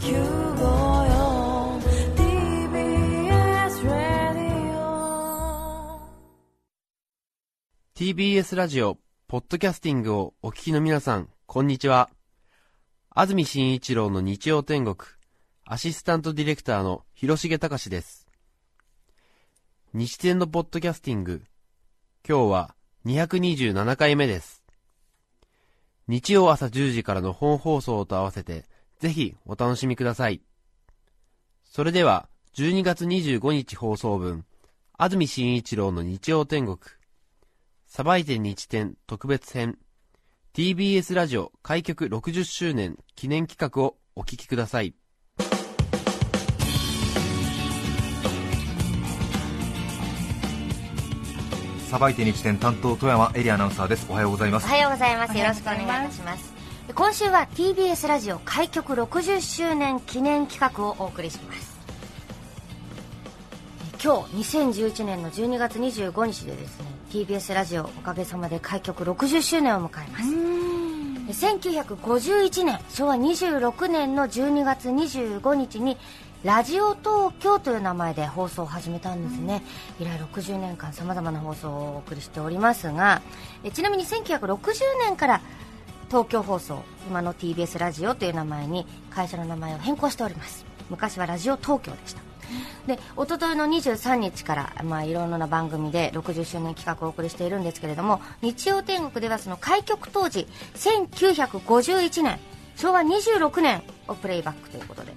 TBS ラディオ TBS ラジオ、ポッドキャスティングをお聞きの皆さん、こんにちは。安住紳一郎の日曜天国、アシスタントディレクターの広重隆です。日天のポッドキャスティング、今日は227回目です。日曜朝10時からの本放送と合わせて、ぜひお楽しみください。それでは、12月25日放送分、安住紳一郎の日曜天国、さばいて日天特別編 TBS ラジオ開局60周年記念企画をお聞きください。さばいて日天担当富山エリアナウンサーですおはようございますおはようございます。よろしくお願いいたします。今週は TBS ラジオ開局60周年記念企画をお送りします。今日2011年の12月25日でですね TBS ラジオおかげさまで開局60周年を迎えます。1951年昭和26年の12月25日にラジオ東京という名前で放送を始めたんですね、以来60年間さまざまな放送をお送りしておりますがえちなみに1960年から東京放送今の TBS ラジオという名前に会社の名前を変更しております。昔はラジオ東京でした。で一昨日の23日から、まあ、いろいろな番組で60周年企画をお送りしているんですけれども日曜天国ではその開局当時1951年昭和26年をプレイバックということで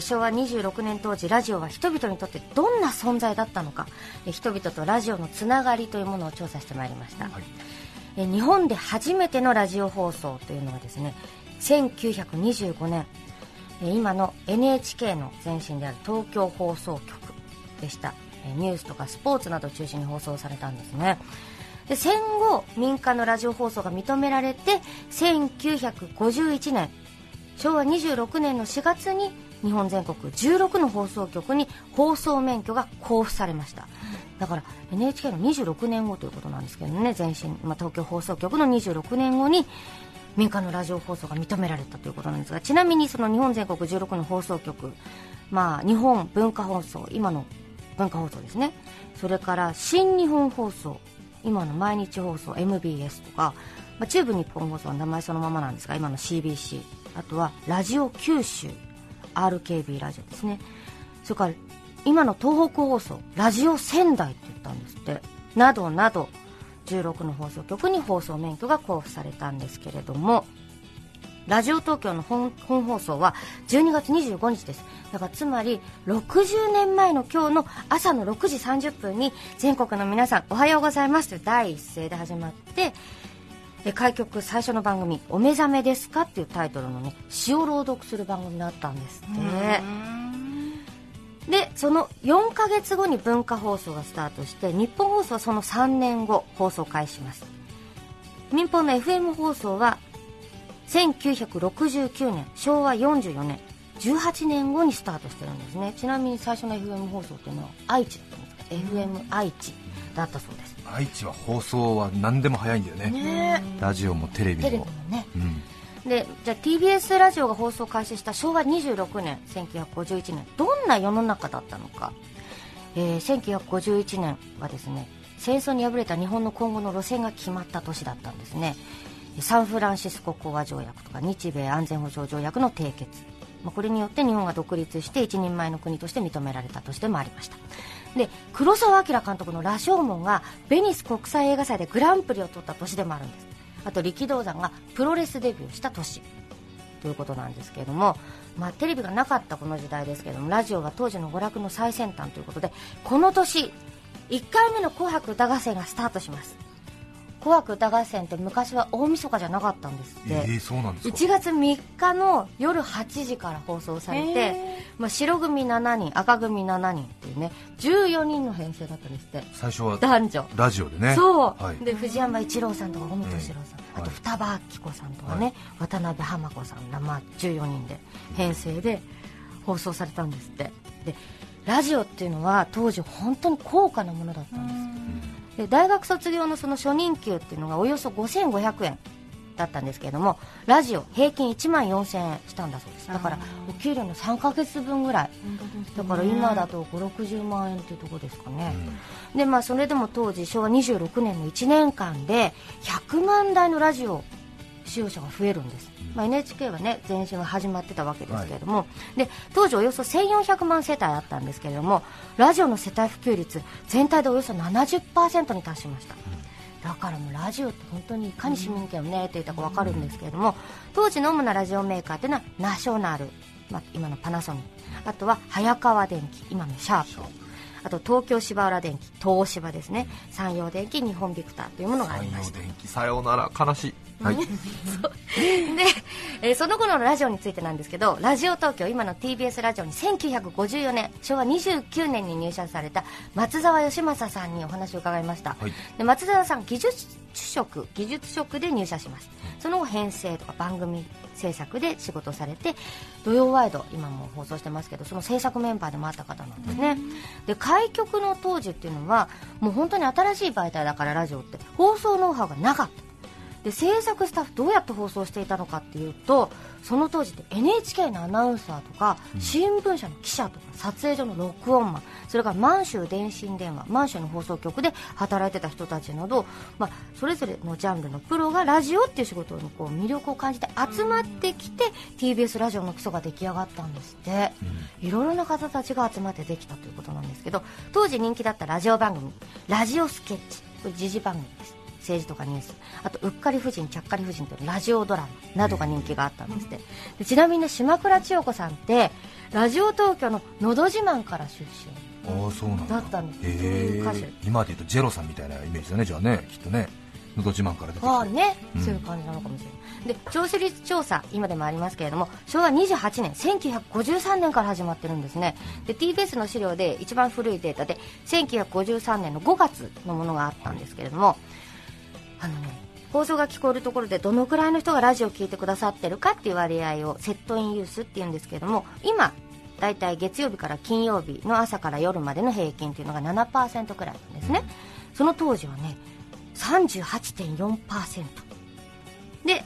昭和26年当時ラジオは人々にとってどんな存在だったのか人々とラジオのつながりというものを調査してまいりました、え日本で初めてのラジオ放送というのはですね1925年え今の NHK の前身である東京放送局でした。えニュースとかスポーツなどを中心に放送されたんですね。で戦後民間のラジオ放送が認められて1951年昭和26年の4月に日本全国16の放送局に放送免許が交付されました。だから NHK の26年後ということなんですけどね前身、まあ、東京放送局の26年後に民間のラジオ放送が認められたということなんですがちなみにその日本全国16の放送局、まあ、日本文化放送今の文化放送ですね。それから新日本放送今の毎日放送 MBS とか、まあ、中部日本放送は名前そのままなんですが今の CBC あとはラジオ九州。RKB ラジオですね。それから今の東北放送ラジオ仙台って言ったんですって。などなど16の放送局に放送免許が交付されたんですけれどもラジオ東京の本本放送は12月25日です。だからつまり60年前の今日の朝の6時30分に全国の皆さんおはようございますという第一声で始まってえ開局最初の番組「お目覚めですか?」っていうタイトルのね詩を朗読する番組になったんですって。でその4ヶ月後に文化放送がスタートして日本放送はその3年後放送開始します。民放の FM 放送は1969年昭和44年18年後にスタートしてるんですね。ちなみに最初の FM 放送っていうのは愛知だったん FM 愛知だったそうです。愛知は放送は何でも早いんだよね。ね。ラジオもテレビも。テレビもね。うん。でじゃあ TBS ラジオが放送開始した昭和26年1951年どんな世の中だったのか、えー1951年はですね戦争に敗れた日本の今後の路線が決まった年だったんですね。サンフランシスコ講和条約とか日米安全保障条約の締結。まあこれによって日本が独立して一人前の国として認められた年でもありましたで黒澤明監督の「羅生門」がベニス国際映画祭でグランプリを取った年でもあるんです。あと力道山がプロレスデビューした年。ということなんですけれども、まあ、テレビがなかったこの時代ですけれどもラジオは当時の娯楽の最先端ということでこの年1回目の「紅白歌合戦」がスタートします。紅白歌合戦って昔は大晦日じゃなかったんですって、えー、そうなんですか？1月3日の夜8時から放送されて、まあ、白組7人赤組7人っていうね14人の編成だったんですって。最初は男女。ラジオでね。そう、はい、で藤山一郎さんとか尾本史郎さん、うんあとはい双葉明子さんとかね、は渡辺浜子さんら、まあ、14人で編成で放送されたんですって。でラジオっていうのは当時本当に高価なものだったんですで大学卒業のその初任給っていうのがおよそ5500円だったんですけれどもラジオ平均1万4000円したんだそうです。だからお給料の3ヶ月分ぐらい。だから今だと560万円っていうところですかね、でまあそれでも当時昭和26年の1年間で100万台のラジオ使用者が増えるんです、まあ、NHK はね前身が始まってたわけですけれども、で当時およそ1400万世帯あったんですけれどもラジオの世帯普及率全体でおよそ70%に達しました、だからもうラジオって本当にいかに市民権をねって言ったか分かるんですけれども、当時の主なラジオメーカーっていうのはナショナル、まあ、今のパナソニックあとは早川電機。今のシャープあと東京芝浦電機。東芝ですね。山陽電機日本ビクターというものがありました。電気さようなら。悲しいはい。で、えーその頃のラジオについてなんですけどラジオ東京今の TBS ラジオに1954年昭和29年に入社された松澤義正さんにお話を伺いました、はい。で松澤さん技術職技術職で入社します。その後編成とか番組制作で仕事をされて土曜ワイド今も放送してますけどその制作メンバーでもあった方なんですね、で開局の当時っていうのはもう本当に新しい媒体だからラジオって放送ノウハウがなかったで制作スタッフどうやって放送していたのかっていうとその当時って NHK のアナウンサーとか新聞社の記者とか撮影所の録音マンそれから満州電信電話満州の放送局で働いてた人たちなど、まあ、それぞれのジャンルのプロがラジオっていう仕事にこう魅力を感じて集まってきて TBS ラジオの基礎が出来上がったんですって、いろいろな方たちが集まってできたということなんですけど当時人気だったラジオ番組ラジオスケッチこれ時事番組です政治とかニュース。あとうっかり夫人ちゃっかり夫人というラジオドラマなどが人気があったんですって。でちなみにね島倉千代子さんってラジオ東京の「のど自慢」から出身。ああそうなんだ。だったんです。歌今で言うとジェロさんみたいなイメージだねじゃあねきっとね。のど自慢から出てきて。ああね、うん。そういう感じなのかもしれない。で聴取率調査今でもありますけれども昭和28年1953年から始まってるんですね。で TBS の資料で一番古いデータで1953年の5月のものがあったんですけれどもあのね放送が聞こえるところでどのくらいの人がラジオを聞いてくださってるかっていう割合をセットインユースっていうんですけども今だいたい月曜日から金曜日の朝から夜までの平均っていうのが7%くらいなんですね、その当時はね。38.4%で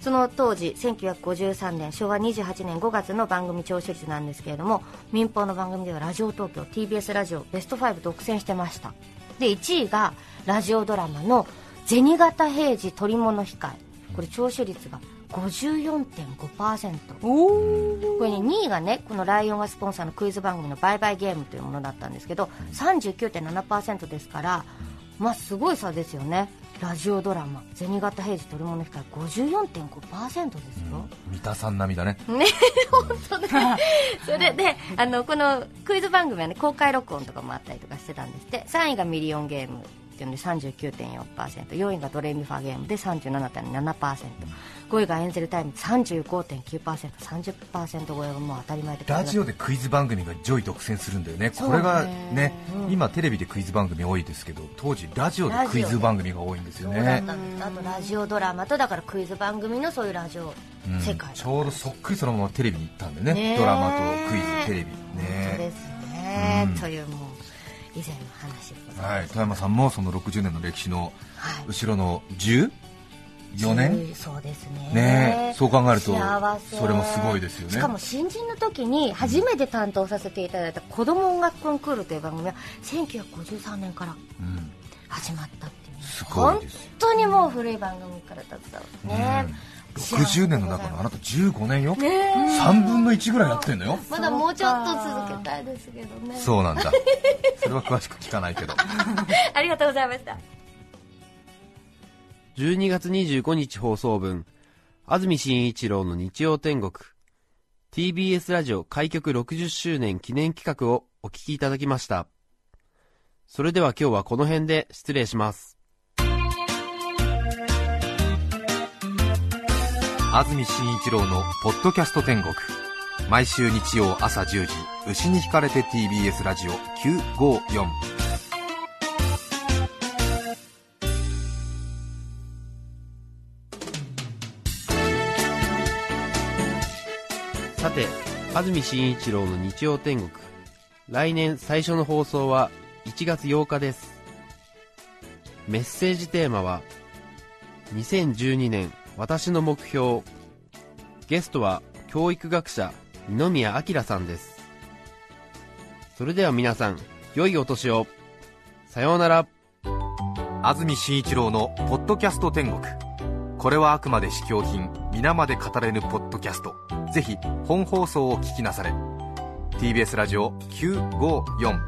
その当時1953年昭和28年5月の番組聴取率なんですけれども民放の番組ではラジオ東京 TBS ラジオベスト5独占してました。で1位がラジオドラマの「銭形平次捕物控え」これ聴取率が54.5%これね2位がねこのライオンがスポンサーのクイズ番組の「バイバイゲーム」というものだったんですけど39.7%ですからまあすごい差ですよね。ラジオドラマ「銭形平次捕物控え」54.5%ですよ、三田さん並みだね。ね本当ね。それであのこのクイズ番組はね公開録音とかもあったりとかしてたんですって。3位がミリオンゲームっていうので 39.4%4 位がドレミファゲームで 37.7%5 位がエンゼルタイムズ 35.9%30% 超えはもう当たり前でラジオでクイズ番組が上位独占するんだよね。これがねねうん。今テレビでクイズ番組多いですけど当時ラジオでクイズ番組が多いんですよね。あとラジオドラマとだからクイズ番組のそういうラジオ。うん。世界、ちょうどそっくりそのままテレビに行ったんでね。ねえ。ドラマとクイズテレビ。本当ねですね、うん。というもう以前の話でございます、はい。富山さんもその60年の歴史のはい。後ろの14年？そうですね。ねえ。そう考えるとそれもすごいですよね。しかも新人の時に初めて担当させていただいた「子ども音楽コンクール」という番組は1953年からうん。始まったっていう。すごい本当にもう古い番組から携わってね、うん60年の中のあなた15年よ。ねえ。3分の1ぐらいやってんのよ。まだもうちょっと続けたいですけどね。そうなんだ。それは詳しく聞かないけど。ありがとうございました。12月25日放送分、安住紳一郎の日曜天国、TBS ラジオ開局60周年記念企画をお聞きいただきました。それでは今日はこの辺で失礼します。安住紳一郎の「ポッドキャスト天国」毎週日曜朝10時牛に引かれて TBS ラジオ954さて、安住紳一郎の日曜天国。来年最初の放送は1月8日です。メッセージテーマは、2012年私の目標ゲストは教育学者二宮明さんです。それでは皆さん良いお年を。さようなら。安住紳一郎の「ポッドキャスト天国」これはあくまで試供品皆まで語れぬポッドキャスト。ぜひ本放送を聞きなされ。TBS ラジオ954